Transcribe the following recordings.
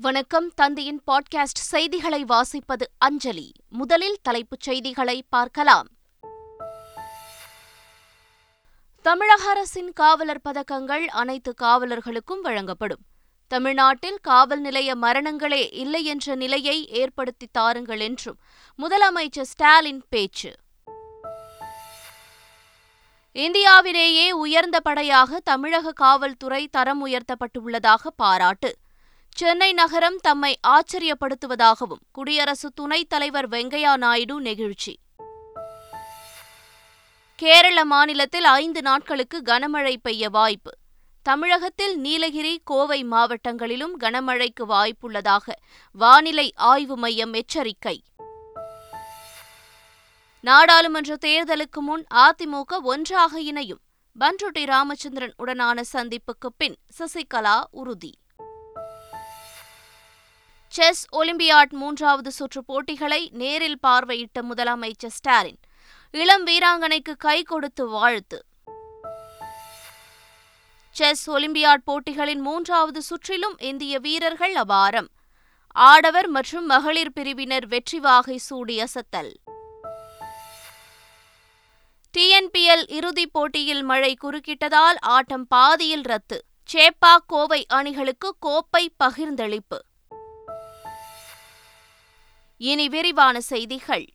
வணக்கம். தந்தையின் பாட்காஸ்ட் செய்திகளை வாசிப்பது அஞ்சலி. முதலில் தலைப்புச் செய்திகளை பார்க்கலாம். தமிழக அரசின் காவலர் பதக்கங்கள் அனைத்து காவலர்களுக்கும் வழங்கப்படும். தமிழ்நாட்டில் காவல் நிலைய மரணங்களே இல்லை என்ற நிலையை ஏற்படுத்தி தாருங்கள் என்றும் முதலமைச்சர் ஸ்டாலின் பேச்சு. இந்தியாவிலேயே உயர்ந்த படையாக தமிழக காவல்துறை தரம் உயர்த்தப்பட்டுள்ளதாக பாராட்டு. சென்னை நகரம் தம்மை ஆச்சரியப்படுத்துவதாகவும் குடியரசு துணைத் தலைவர் வெங்கையா நாயுடு நெகிழ்ச்சி. கேரள மாநிலத்தில் ஐந்து நாட்களுக்கு கனமழை பெய்ய வாய்ப்பு. தமிழகத்தில் நீலகிரி கோவை மாவட்டங்களிலும் கனமழைக்கு வாய்ப்புள்ளதாக வானிலை ஆய்வு மையம் எச்சரிக்கை. நாடாளுமன்ற தேர்தலுக்கு முன் அதிமுக ஒன்றாக இணையும். பன்ருட்டி ராமச்சந்திரன் உடனான சந்திப்புக்கு பின் சசிகலா உறுதி. செஸ் ஒலிம்பியாட் மூன்றாவது சுற்று போட்டிகளை நேரில் பார்வையிட்ட முதலமைச்சர் ஸ்டாலின் இளம் வீராங்கனைக்கு கை கொடுத்து வாழ்த்து. செஸ் ஒலிம்பியாட் போட்டிகளின் மூன்றாவது சுற்றிலும் இந்திய வீரர்கள் அபாரம். ஆடவர் மற்றும் மகளிர் பிரிவினர் வெற்றி வாகை சூடி அசத்தல். டிஎன்பிஎல் இறுதிப் போட்டியில் மழை குறுக்கிட்டதால் ஆட்டம் பாதியில் ரத்து. சேப்பாக் கோவை அணிகளுக்கு கோப்பை பகிர்ந்தளிப்பு. இனி விரிவான செய்திகள்.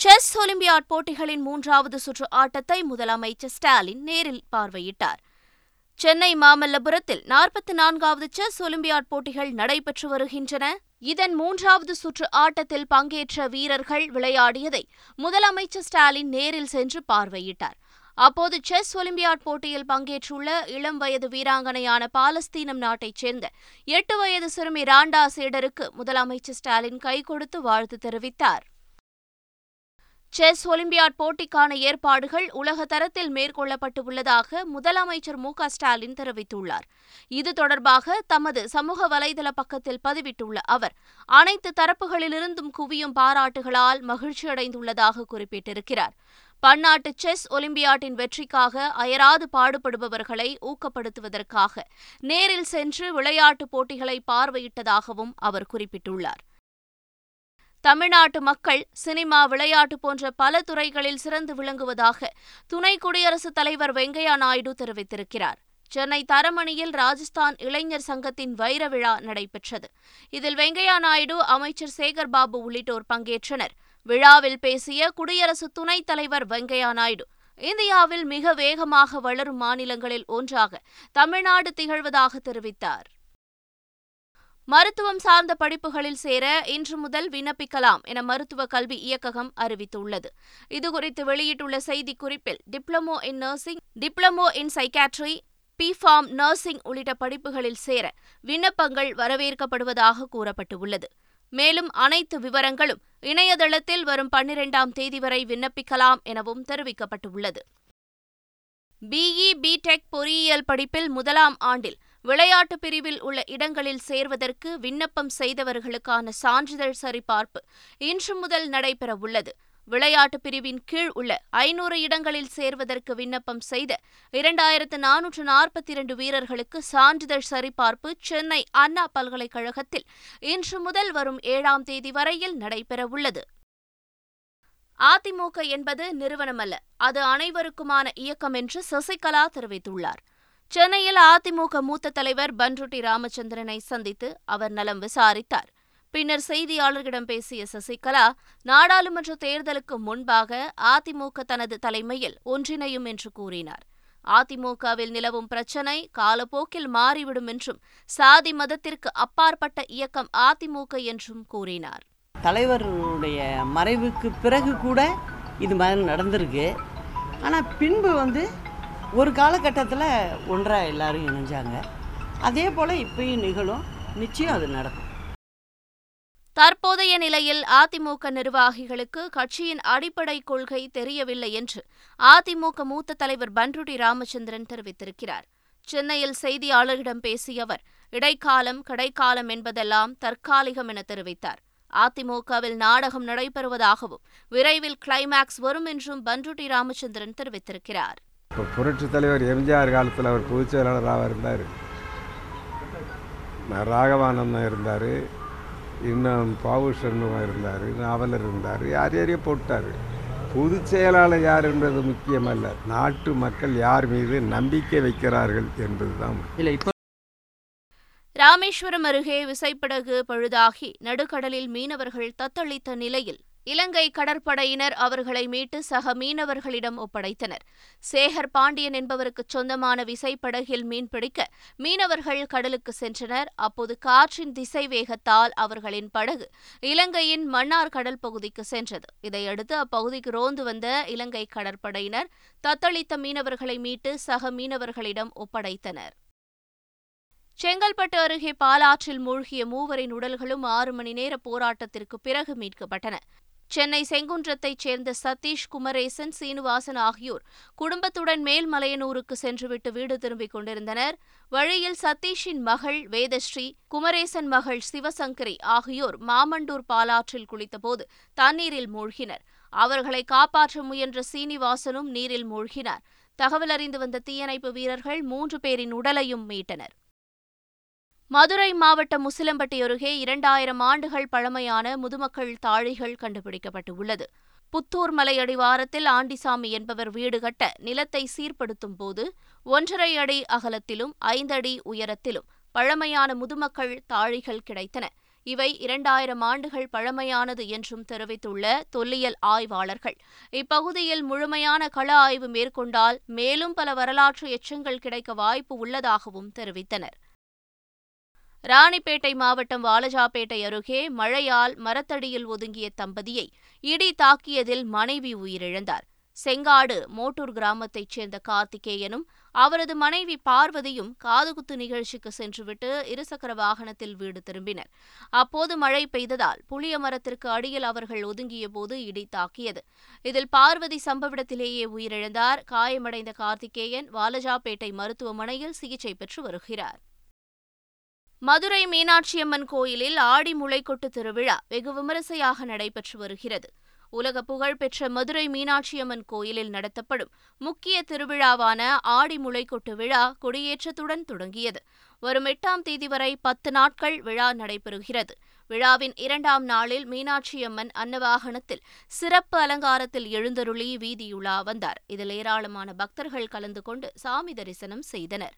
செஸ் ஒலிம்பியாட் போட்டிகளின் மூன்றாவது சுற்று ஆட்டத்தை முதலமைச்சர் ஸ்டாலின் நேரில் பார்வையிட்டார். சென்னை மாமல்லபுரத்தில் நாற்பத்தி நான்காவது செஸ் ஒலிம்பியாட் போட்டிகள் நடைபெற்று வருகின்றன. இதன் மூன்றாவது சுற்று ஆட்டத்தில் பங்கேற்ற வீரர்கள் விளையாடியதை முதலமைச்சர் ஸ்டாலின் நேரில் சென்று பார்வையிட்டார். அப்போது செஸ் ஒலிம்பியாட் போட்டியில் பங்கேற்றுள்ள இளம் வயது வீராங்கனையான பாலஸ்தீனம் நாட்டைச் சேர்ந்த எட்டு வயது சிறுமி ராண்டா சேடருக்கு முதலமைச்சர் ஸ்டாலின் கை கொடுத்து வாழ்த்து தெரிவித்தார். செஸ் ஒலிம்பியாட் போட்டிக்கான ஏற்பாடுகள் உலக தரத்தில் மேற்கொள்ளப்பட்டு உள்ளதாக முதலமைச்சர் மு ஸ்டாலின் தெரிவித்துள்ளார். இது தொடர்பாக தமது சமூக வலைதள பக்கத்தில் பதிவிட்டுள்ள அவர் அனைத்து தரப்புகளிலிருந்தும் குவியும் பாராட்டுகளால் மகிழ்ச்சியடைந்துள்ளதாக குறிப்பிட்டிருக்கிறார். பன்னாட்டு செஸ் ஒலிம்பியாட்டின் வெற்றிக்காக அயராது பாடுபடுபவர்களை ஊக்கப்படுத்துவதற்காக நேரில் சென்று விளையாட்டுப் போட்டிகளை பார்வையிட்டதாகவும் அவர் குறிப்பிட்டுள்ளார். தமிழ்நாட்டு மக்கள் சினிமா விளையாட்டு போன்ற பல துறைகளில் சிறந்து விளங்குவதாக துணை குடியரசுத் தலைவர் வெங்கையா நாயுடு தெரிவித்திருக்கிறார். சென்னை தரமணியில் ராஜஸ்தான் இளைஞர் சங்கத்தின் வைர விழா நடைபெற்றது. இதில் வெங்கையா நாயுடு அமைச்சர் சேகர் பாபு உள்ளிட்டோர் பங்கேற்றனர். விழாவில் பேசிய குடியரசு துணைத் தலைவர் வெங்கையா நாயுடு இந்தியாவில் மிக வேகமாக வளரும் மாநிலங்களில் ஒன்றாக தமிழ்நாடு திகழ்வதாக தெரிவித்தார். மருத்துவம் சார்ந்த படிப்புகளில் சேர இன்று முதல் விண்ணப்பிக்கலாம் என மருத்துவ கல்வி இயக்ககம் அறிவித்துள்ளது. இதுகுறித்து வெளியிட்டுள்ள செய்திக்குறிப்பில் diploma in nursing diploma in psychiatry B pharm nursing உள்ளிட்ட படிப்புகளில் சேர விண்ணப்பங்கள் வரவேற்கப்படுவதாக கூறப்பட்டுள்ளது. மேலும் அனைத்து விவரங்களும் இணையதளத்தில் வரும் பன்னிரெண்டாம் தேதி வரை விண்ணப்பிக்கலாம் எனவும் தெரிவிக்கப்பட்டுள்ளது. பிஇ பிடெக் பொறியியல் படிப்பில் முதலாம் ஆண்டில் விளையாட்டு பிரிவில் உள்ள இடங்களில் சேர்வதற்கு விண்ணப்பம் செய்தவர்களுக்கான சான்றிதழ் சரிபார்ப்பு இன்று முதல் நடைபெறவுள்ளது. விளையாட்டு பிரிவின் கீழ் உள்ள ஐநூறு இடங்களில் சேர்வதற்கு விண்ணப்பம் செய்த இரண்டாயிரத்து நானூற்று நாற்பத்தி இரண்டு வீரர்களுக்கு சான்றிதழ் சரிபார்ப்பு சென்னை அண்ணா பல்கலைக்கழகத்தில் இன்று முதல் வரும் ஏழாம் தேதி வரையில் நடைபெறவுள்ளது. அதிமுக என்பது நிறுவனமல்ல அது அனைவருக்குமான இயக்கம் என்று சசிகலா தெரிவித்துள்ளார். சென்னையில் அதிமுக மூத்த தலைவர் பன்ருட்டி ராமச்சந்திரனை சந்தித்து அவர் நலம் விசாரித்தார். பின்னர் செய்தியாளர்களிடம் பேசிய சசிகலா நாடாளுமன்ற தேர்தலுக்கு முன்பாக அதிமுக தனது தலைமையில் ஒன்றிணையும் என்று கூறினார். அதிமுகவில் நிலவும் பிரச்சினை காலப்போக்கில் மாறிவிடும் என்றும் சாதி மதத்திற்கு அப்பாற்பட்ட இயக்கம் அதிமுக என்றும் கூறினார். தலைவருடைய மறைவுக்கு பிறகு கூட இது மாதிரி நடந்திருக்கு. ஆனால் பின்பு வந்து ஒரு காலகட்டத்தில் ஒன்றாக எல்லாரும் இணைஞ்சாங்க. அதே போல் இப்பயும் நிகழும். நிச்சயம் அது நடக்கும். தற்போதைய நிலையில் அதிமுக நிர்வாகிகளுக்கு கட்சியின் அடிப்படை கொள்கை தெரியவில்லை என்று அதிமுக மூத்த தலைவர் பன்ருடி ராமச்சந்திரன் தெரிவித்திருக்கிறார். சென்னையில் செய்தியாளர்களிடம் பேசிய அவர் இடைக்காலம் கடைக்காலம் என்பதெல்லாம் தற்காலிகம் என தெரிவித்தார். அதிமுகவில் நாடகம் நடைபெறுவதாகவும் விரைவில் கிளைமேக்ஸ் வரும் என்றும் பன்ருட்டி ராமச்சந்திரன் தெரிவித்திருக்கிறார். புரட்சி தலைவர் எம்ஜிஆர் காலத்தில் அவர் பொதுச் செயலாளராக இருந்தார். ராகவானந்தம் இருந்தார். இன்னும் பாவுஷன்னும் இருந்தார் நாவலர் இருந்தார் யார் யாரையோ போட்டார் பொதுச் செயலாளர் யார் என்பது முக்கியமல்ல நாட்டு மக்கள் யார் மீது நம்பிக்கை வைக்கிறார்கள் என்பதுதான் முக்கியம். இல்லை இப்போ ராமேஸ்வரம் அருகே விசைப்படகு பழுதாகி நடுக்கடலில் மீனவர்கள் தத்தளித்த நிலையில் இலங்கை கடற்படையினர் அவர்களை மீட்டு சக மீனவர்களிடம் ஒப்படைத்தனர். சேகர் பாண்டியன் என்பவருக்கு சொந்தமான விசைப்படகில் மீன்பிடிக்க மீனவர்கள் கடலுக்கு சென்றனர். அப்போது காற்றின் திசை வேகத்தால் அவர்களின் படகு இலங்கையின் மன்னார் கடல் பகுதிக்கு சென்றது. இதையடுத்து அப்பகுதிக்கு ரோந்து வந்த இலங்கை கடற்படையினர் தத்தளித்த மீனவர்களை மீட்டு சக மீனவர்களிடம் ஒப்படைத்தனர். செங்கல்பட்டு அருகே பாலாற்றில் மூழ்கிய மூவரின் உடல்களும் ஆறு மணி நேர போராட்டத்திற்கு பிறகு மீட்கப்பட்டன. சென்னை செங்குன்றத்தைச் சேர்ந்த சதீஷ் குமரேசன் சீனிவாசன் ஆகியோர் குடும்பத்துடன் மேல்மலையனூருக்கு சென்றுவிட்டு வீடு திரும்பிக் கொண்டிருந்தனர். வழியில் சதீஷின் மகள் வேதஸ்ரீ குமரேசன் மகள் சிவசங்கரி ஆகியோர் மாமண்டூர் பாலாற்றில் குளித்தபோது தண்ணீரில் மூழ்கினர். அவர்களை காப்பாற்ற முயன்ற சீனிவாசனும் நீரில் மூழ்கினார். தகவல் அறிந்து வந்த தீயணைப்பு வீரர்கள் மூன்று பேரின் உடலையும் மீட்டனர். மதுரை மாவட்டம் முசிலம்பட்டி அருகே இரண்டாயிரம் ஆண்டுகள் பழமையான முதுமக்கள் தாழிகள் கண்டுபிடிக்கப்பட்டுள்ளது. புத்தூர் மலை அடிவாரத்தில் ஆண்டிசாமி என்பவர் வீடு கட்ட நிலத்தை சீர்படுத்தும் போது ஒன்றரை அடி அகலத்திலும் ஐந்தடி உயரத்திலும் பழமையான முதுமக்கள் தாழிகள் கிடைத்தன. இவை இரண்டாயிரம் ஆண்டுகள் பழமையானது என்றும் தெரிவித்துள்ள தொல்லியல் ஆய்வாளர்கள். இப்பகுதியில் முழுமையான கள ஆய்வு மேற்கொண்டால் மேலும் பல வரலாற்று எச்சங்கள் கிடைக்க வாய்ப்பு உள்ளதாகவும் தெரிவித்தனர். ராணிப்பேட்டை மாவட்டம் வாலஜாப்பேட்டை அருகே மழையால் மரத்தடியில் ஒதுங்கிய தம்பதியை இடி தாக்கியதில் மனைவி உயிரிழந்தார். செங்காடு மோட்டூர் கிராமத்தைச் சேர்ந்த கார்த்திகேயனும் அவரது மனைவி பார்வதியும் காதுகுத்து நிகழ்ச்சிக்கு சென்றுவிட்டு இருசக்கர வாகனத்தில் வீடு திரும்பினர். அப்போது மழை பெய்ததால் புளிய மரத்திற்கு அடியில் அவர்கள் ஒதுங்கிய போது இடி தாக்கியது. இதில் பார்வதி சம்பவிடத்திலேயே உயிரிழந்தார். காயமடைந்த கார்த்திகேயன் வாலஜாப்பேட்டை மருத்துவமனையில் சிகிச்சை பெற்று வருகிறார். மதுரை மீனாட்சியம்மன் கோயிலில் ஆடி முளைக்கொட்டு திருவிழா வெகு விமரிசையாக நடைபெற்று வருகிறது. உலக புகழ்பெற்ற மதுரை மீனாட்சியம்மன் கோயிலில் நடத்தப்படும் முக்கிய திருவிழாவான ஆடி முளைக்கொட்டு விழா கொடியேற்றத்துடன் தொடங்கியது. வரும் எட்டாம் தேதி வரை பத்து நாட்கள் விழா நடைபெறுகிறது. விழாவின் இரண்டாம் நாளில் மீனாட்சியம்மன் அன்னவாகனத்தில் சிறப்பு அலங்காரத்தில் எழுந்தருளி வீதியுலா வந்தார். இதில் ஏராளமான பக்தர்கள் கலந்து கொண்டு சாமி தரிசனம் செய்தனர்.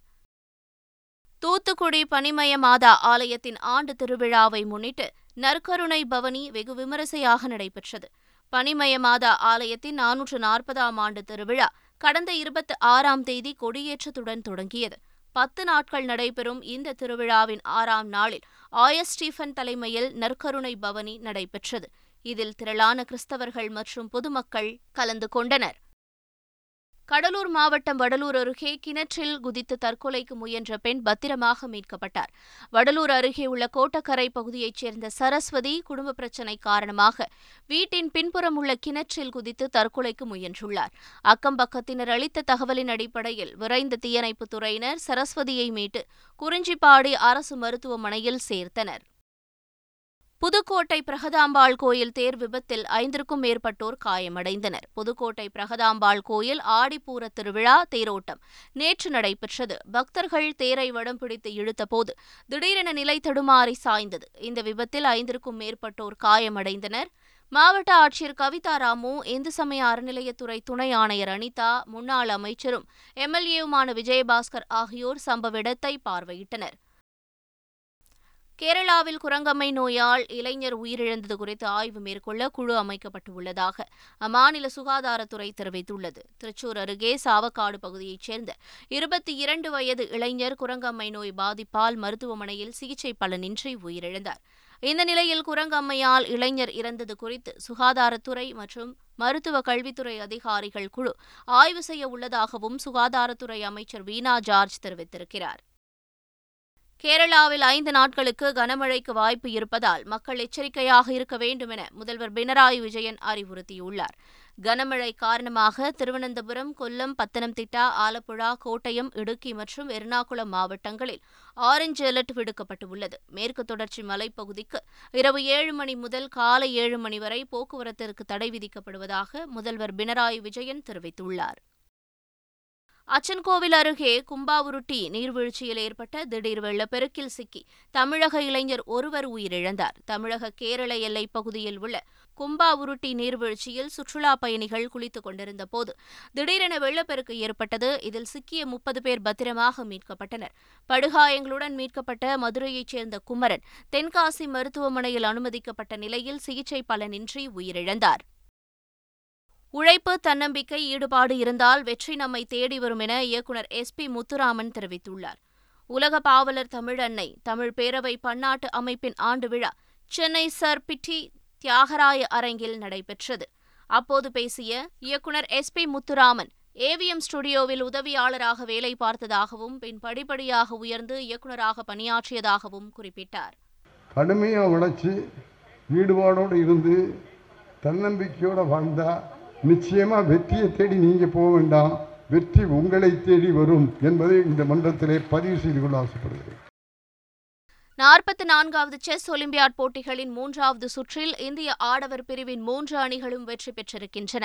தூத்துக்குடி பனிமய மாதா ஆலயத்தின் ஆண்டு திருவிழாவை முன்னிட்டு நற்கருணை பவனி வெகு விமரிசையாக நடைபெற்றது. பனிமய மாதா ஆலயத்தின் நானூற்று நாற்பதாம் ஆண்டு திருவிழா கடந்த இருபத்தி ஆறாம் தேதி கொடியேற்றத்துடன் தொடங்கியது. பத்து நாட்கள் நடைபெறும் இந்த திருவிழாவின் ஆறாம் நாளில் ஆயஸ் ஸ்டீஃபன் தலைமையில் நற்கருணை பவனி நடைபெற்றது. இதில் திரளான கிறிஸ்தவர்கள் மற்றும் பொதுமக்கள் கலந்து கொண்டனர். கடலூர் மாவட்டம் வடலூர் அருகே கிணற்றில் குதித்து தற்கொலைக்கு முயன்ற பெண் பத்திரமாக மீட்கப்பட்டார். வடலூர் அருகே உள்ள கோட்டக்கரை பகுதியைச் சேர்ந்த சரஸ்வதி குடும்ப பிரச்சினை காரணமாக வீட்டின் பின்புறம் உள்ள கிணற்றில் குதித்து தற்கொலைக்கு முயன்றுள்ளார். அக்கம்பக்கத்தினர் அளித்த தகவலின் அடிப்படையில் விரைந்த தீயணைப்புத் துறையினர் சரஸ்வதியை மீட்டு குறிஞ்சிப்பாடி அரசு மருத்துவமனையில் சேர்த்தனர். புதுக்கோட்டை பிரகதாம்பாள் கோயில் தேர் விபத்தில் ஐந்திற்கும் மேற்பட்டோர் காயமடைந்தனர். புதுக்கோட்டை பிரகதாம்பாள் கோயில் ஆடிப்பூர திருவிழா தேரோட்டம். நேற்று நடைபெற்றது. பக்தர்கள் தேரை வடம் பிடித்து இழுத்தபோது திடீரென நிலை தடுமாறி சாய்ந்தது. இந்த விபத்தில் ஐந்திற்கும் மேற்பட்டோர் காயமடைந்தனர். மாவட்ட ஆட்சியர் கவிதா ராமு இந்து சமய அறநிலையத்துறை துணை ஆணையர் அனிதா முன்னாள் அமைச்சரும் எம்எல்ஏவுமான விஜயபாஸ்கர் ஆகியோர் சம்பவ இடத்தை பார்வையிட்டனர். கேரளாவில் குரங்கம்மை நோயால் இளைஞர் உயிரிழந்தது குறித்து ஆய்வு மேற்கொள்ள குழு அமைக்கப்பட்டுள்ளதாக அம்மாநில சுகாதாரத்துறை தெரிவித்துள்ளது. திருச்சூர் அருகே சாவக்காடு பகுதியைச் சேர்ந்த இருபத்தி இரண்டு வயது இளைஞர் குரங்கம்மை நோய் பாதிப்பால் மருத்துவமனையில் சிகிச்சை பலனின்றி உயிரிழந்தார். இந்த நிலையில் குரங்கம்மையால் இளைஞர் இறந்தது குறித்து சுகாதாரத்துறை மற்றும் மருத்துவ கல்வித்துறை அதிகாரிகள் குழு ஆய்வு செய்ய உள்ளதாகவும் சுகாதாரத்துறை அமைச்சர் வீணா ஜார்ஜ் தெரிவித்திருக்கிறார். கேரளாவில் ஐந்து நாட்களுக்கு கனமழைக்கு வாய்ப்பு இருப்பதால் மக்கள் எச்சரிக்கையாக இருக்க வேண்டும் என முதல்வர் பினராயி விஜயன் அறிவுறுத்தியுள்ளார். கனமழை காரணமாக திருவனந்தபுரம் கொல்லம் பத்தனம்திட்டா ஆலப்புழா கோட்டயம் இடுக்கி மற்றும் எர்ணாகுளம் மாவட்டங்களில் ஆரஞ்சு அலர்ட் விடுக்கப்பட்டுள்ளது. மேற்கு தொடர்ச்சி மலைப்பகுதிக்கு இரவு ஏழு மணி முதல் காலை ஏழு மணி வரை போக்குவரத்திற்கு தடை விதிக்கப்படுவதாக முதல்வர் பினராயி விஜயன் தெரிவித்துள்ளார். அச்சன்கோவில் அருகே கும்பாவுருட்டி நீர்வீழ்ச்சியில் ஏற்பட்ட திடீர் வெள்ளப்பெருக்கில் சிக்கி தமிழக இளைஞர் ஒருவர் உயிரிழந்தார். தமிழக கேரள எல்லைப் பகுதியில் உள்ள கும்பாவுருட்டி நீர்வீழ்ச்சியில் சுற்றுலா பயணிகள் குளித்துக் கொண்டிருந்த போது திடீரென வெள்ளப்பெருக்கு ஏற்பட்டது. இதில் சிக்கிய முப்பது பேர் பத்திரமாக மீட்கப்பட்டனர். படுகாயங்களுடன் மீட்கப்பட்ட மதுரையைச் சேர்ந்த குமரன் தென்காசி மருத்துவமனையில் அனுமதிக்கப்பட்ட நிலையில் சிகிச்சை பலனின்றி உயிரிழந்தார். உழைப்பு தன்னம்பிக்கை ஈடுபாடு இருந்தால் வெற்றி நம்மை தேடி வரும் என இயக்குநர் எஸ். பி. முத்துராமன் தெரிவித்துள்ளார். உலக பாவலர் தமிழ் அன்னை தமிழ் பேரவை பன்னாட்டு அமைப்பின் ஆண்டு விழா சென்னை சர். பிட்டி தியாகராய அரங்கில் நடைபெற்றது. அப்போது பேசிய இயக்குநர் எஸ். பி. முத்துராமன் ஏவிஎம் ஸ்டுடியோவில் உதவியாளராக வேலை பார்த்ததாகவும் பின் படிப்படியாக உயர்ந்து இயக்குநராக பணியாற்றியதாகவும் குறிப்பிட்டார். கடுமையாக உழைச்சி ஈடுபாடோடு இருந்து தன்னம்பிக்கையோடு வாழ்ந்தால் நிச்சயமாக வெற்றியை தேடி நீங்கள் போக வேண்டாம். வெற்றி உங்களை தேடி வரும் என்பதை இந்த மன்றத்திலே பதிவு செய்து கொள்ள ஆசைப்படுகிறேன். நாற்பத்தி நான்காவது செஸ் ஒலிம்பியாட் போட்டிகளின் மூன்றாவது சுற்றில் இந்திய ஆடவர் பிரிவின் மூன்று அணிகளும் வெற்றி பெற்றிருக்கின்றன.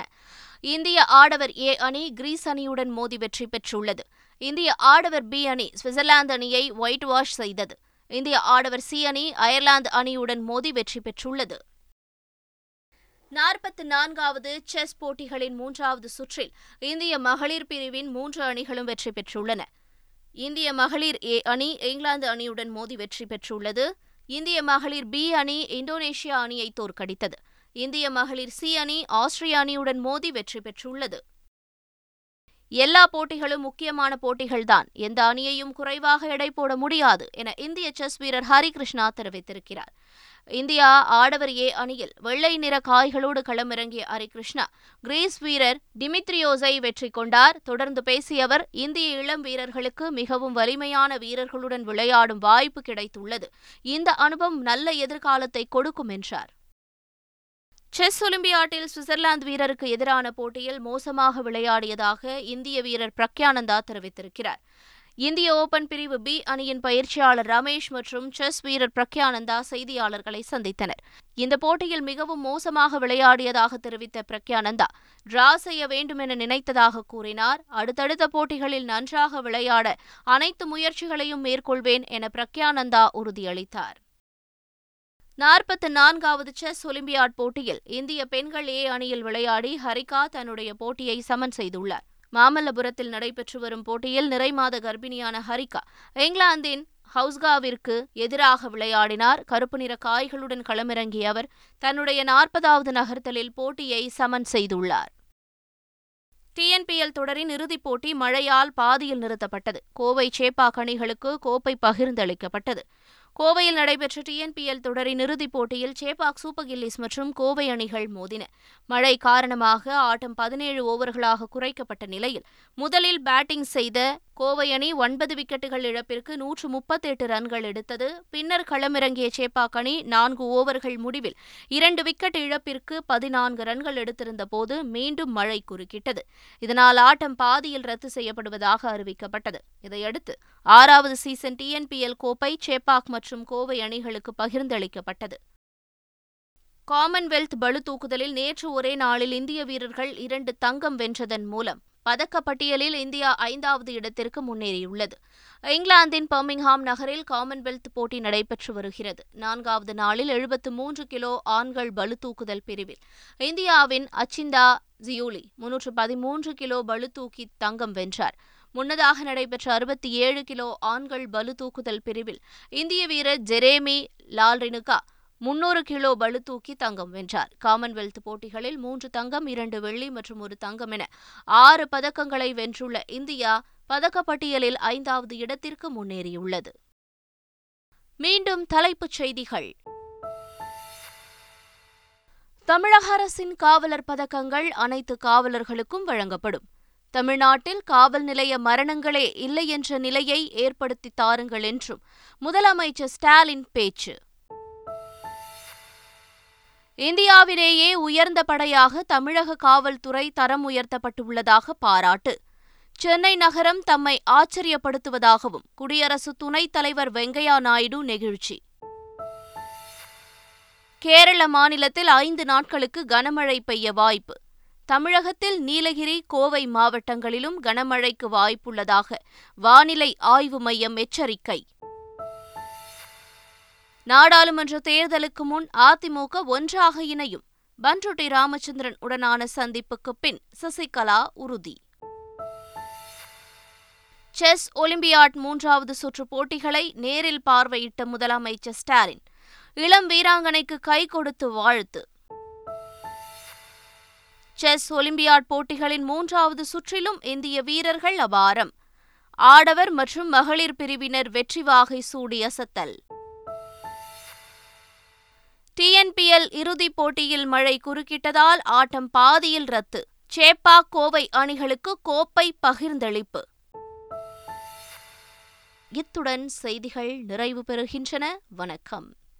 இந்திய ஆடவர் ஏ அணி கிரீஸ் அணியுடன் மோதி வெற்றி பெற்றுள்ளது. இந்திய ஆடவர் பி அணி சுவிட்சர்லாந்து அணியை ஒயிட் வாஷ் செய்தது. இந்திய ஆடவர் சி அணி அயர்லாந்து அணியுடன் மோதி வெற்றி பெற்றுள்ளது. நாற்பத்தி நான்காவது செஸ் போட்டிகளின் மூன்றாவது சுற்றில் இந்திய மகளிர் பிரிவின் மூன்று அணிகளும் வெற்றி பெற்றுள்ளன. இந்திய மகளிர் ஏ அணி இங்கிலாந்து அணியுடன் மோதி வெற்றி பெற்றுள்ளது. இந்திய மகளிர் பி அணி இந்தோனேஷியா அணியை தோற்கடித்தது. இந்திய மகளிர் சி அணி ஆஸ்திரிய அணியுடன் மோதி வெற்றி பெற்றுள்ளது. எல்லா போட்டிகளும் முக்கியமான போட்டிகள்தான். எந்த அணியையும் குறைவாக எடை போட முடியாது என இந்திய செஸ் வீரர் ஹரிகிருஷ்ணா தெரிவித்திருக்கிறார். இந்தியா ஆடவர் ஏ அணியில் வெள்ளை நிற காய்களோடு களமிறங்கிய ஹரிகிருஷ்ணா கிரீஸ் வீரர் டிமித்ரியோஸை வெற்றி கொண்டார். தொடர்ந்து பேசிய அவர் இந்திய இளம் வீரர்களுக்கு மிகவும் வலிமையான வீரர்களுடன் விளையாடும் வாய்ப்பு கிடைத்துள்ளது. இந்த அனுபவம் நல்ல எதிர்காலத்தை கொடுக்கும் என்றார். செஸ் ஒலிம்பியாட்டில் சுவிட்சர்லாந்து வீரருக்கு எதிரான போட்டியில் மோசமாக விளையாடியதாக இந்திய வீரர் பிரக்யானந்தா தெரிவித்திருக்கிறார். இந்திய ஓபன் பிரிவு பி அணியின் பயிற்சியாளர் ரமேஷ் மற்றும் செஸ் வீரர் பிரக்யானந்தா செய்தியாளர்களை சந்தித்தனர். இந்த போட்டியில் மிகவும் மோசமாக விளையாடியதாக தெரிவித்த பிரக்யானந்தா டிரா செய்ய வேண்டும் என நினைத்ததாக கூறினார். அடுத்தடுத்த போட்டிகளில் நன்றாக விளையாட அனைத்து முயற்சிகளையும் மேற்கொள்வேன் என பிரக்யானந்தா உறுதியளித்தார். நாற்பத்தி நான்காவது செஸ் ஒலிம்பியாட் போட்டியில் இந்திய பெண்கள் ஏ அணியில் விளையாடி ஹரிகா தன்னுடைய போட்டியை சமன் செய்துள்ளார். மாமல்லபுரத்தில் நடைபெற்று வரும் போட்டியில் நிறைமாத கர்ப்பிணியான ஹரிகா இங்கிலாந்தின் ஹவுஸ்காவிற்கு எதிராக விளையாடினார். கருப்பு நிற காய்களுடன் களமிறங்கிய அவர் தன்னுடைய நாற்பதாவது நகர்த்தலில் போட்டியை சமன் செய்துள்ளார். டிஎன்பிஎல் தொடரின் இறுதிப் போட்டி மழையால் பாதியில் நிறுத்தப்பட்டது. கோவை சேப்பாக் அணிகளுக்கு கோப்பை பகிர்ந்தளிக்கப்பட்டது. கோவையில் நடைபெற்ற டிஎன்பிஎல் தொடரின் இறுதிப் போட்டியில் சேப்பாக் சூப்பர் கில்லிஸ் மற்றும் கோவை அணிகள் மோதின. மழை காரணமாக ஆட்டம் பதினேழு ஓவர்களாக குறைக்கப்பட்ட நிலையில் முதலில் பேட்டிங் செய்த கோவை அணி ஒன்பது விக்கெட்டுகள் இழப்பிற்கு நூற்று முப்பத்தெட்டு ரன்கள் எடுத்தது. பின்னர் களமிறங்கிய சேப்பாக் அணி நான்கு ஓவர்கள் முடிவில் இரண்டு விக்கெட் இழப்பிற்கு பதினான்கு ரன்கள் எடுத்திருந்த போது மீண்டும் மழை குறுக்கிட்டது. இதனால் ஆட்டம் பாதியில் ரத்து செய்யப்படுவதாக அறிவிக்கப்பட்டது. இதையடுத்து ஆறாவது சீசன் டிஎன்பிஎல் கோப்பை சேப்பாக் மற்றும் கோவை அணிகளுக்கு பகிர்ந்தளிக்கப்பட்டது. காமன்வெல்த் பளு தூக்குதலில் நேற்று ஒரே நாளில் இந்திய வீரர்கள் இரண்டு தங்கம் வென்றதன் மூலம் பதக்கப்பட்டியலில் இந்தியா ஐந்தாவது இடத்திற்கு முன்னேறியுள்ளது. இங்கிலாந்தின் பர்மிங்ஹாம் நகரில் காமன்வெல்த் போட்டி நடைபெற்று வருகிறது. நான்காவது நாளில் எழுபத்து மூன்று கிலோ ஆண்கள் பளு தூக்குதல் பிரிவில். இந்தியாவின் அச்சிந்தா ஜியூலி முன்னூற்று பதிமூன்று கிலோ பளு தூக்கி தங்கம் வென்றார். முன்னதாக நடைபெற்ற அறுபத்தி ஏழு கிலோ ஆண்கள் பளு தூக்குதல் பிரிவில் இந்திய வீரர் ஜெரேமி லால்ரினுகா முன்னூறு கிலோ பளு தூக்கி தங்கம் வென்றார். காமன்வெல்த் போட்டிகளில் மூன்று தங்கம் இரண்டு வெள்ளி மற்றும் ஒரு தங்கம் என ஆறு பதக்கங்களை வென்றுள்ள இந்தியா பதக்கப்பட்டியலில் ஐந்தாவது இடத்திற்கு முன்னேறியுள்ளது. மீண்டும் தலைப்புச் செய்திகள். தமிழக அரசின் காவலர் பதக்கங்கள் அனைத்து காவலர்களுக்கும் வழங்கப்படும். தமிழ்நாட்டில் காவல் நிலைய மரணங்களே இல்லை என்ற நிலையை ஏற்படுத்தி தாருங்கள் என்றும் முதலமைச்சர் ஸ்டாலின் பேச்சு. இந்தியாவிலேயே உயர்ந்த படையாக தமிழக காவல்துறை தரம் உயர்த்தப்பட்டுள்ளதாக பாராட்டு. சென்னை நகரம் தம்மை ஆச்சரியப்படுத்துவதாகவும் குடியரசு துணைத் தலைவர் வெங்கையா நாயுடு நெகிழ்ச்சி. கேரள மாநிலத்தில் ஐந்து நாட்களுக்கு கனமழை பெய்ய வாய்ப்பு. தமிழகத்தில் நீலகிரி கோவை மாவட்டங்களிலும் கனமழைக்கு வாய்ப்புள்ளதாக வானிலை ஆய்வு மையம் எச்சரிக்கை. நாடாளுமன்ற தேர்தலுக்கு முன் அதிமுக ஒன்றாக இணையும். பன்ருட்டி ராமச்சந்திரன் உடனான சந்திப்புக்கு பின் சசிகலா உறுதி. செஸ் ஒலிம்பியாட் மூன்றாவது சுற்று போட்டிகளை நேரில் பார்வையிட்ட முதலமைச்சர் ஸ்டாலின் இளம் வீராங்கனைக்கு கை கொடுத்து வாழ்த்து. செஸ் ஒலிம்பியாட் போட்டிகளின் மூன்றாவது சுற்றிலும் இந்திய வீரர்கள் அபாரம். ஆடவர் மற்றும் மகளிர் பிரிவினர் வெற்றி வாகை சூடி அசத்தல். டிஎன்பிஎல் இறுதிப் போட்டியில் மழை குறுக்கிட்டதால் ஆட்டம் பாதியில் ரத்து. சேப்பாக் கோவை அணிகளுக்கு கோப்பை பகிர்ந்தளிப்பு. இத்துடன் செய்திகள் நிறைவு பெறுகின்றன. வணக்கம்.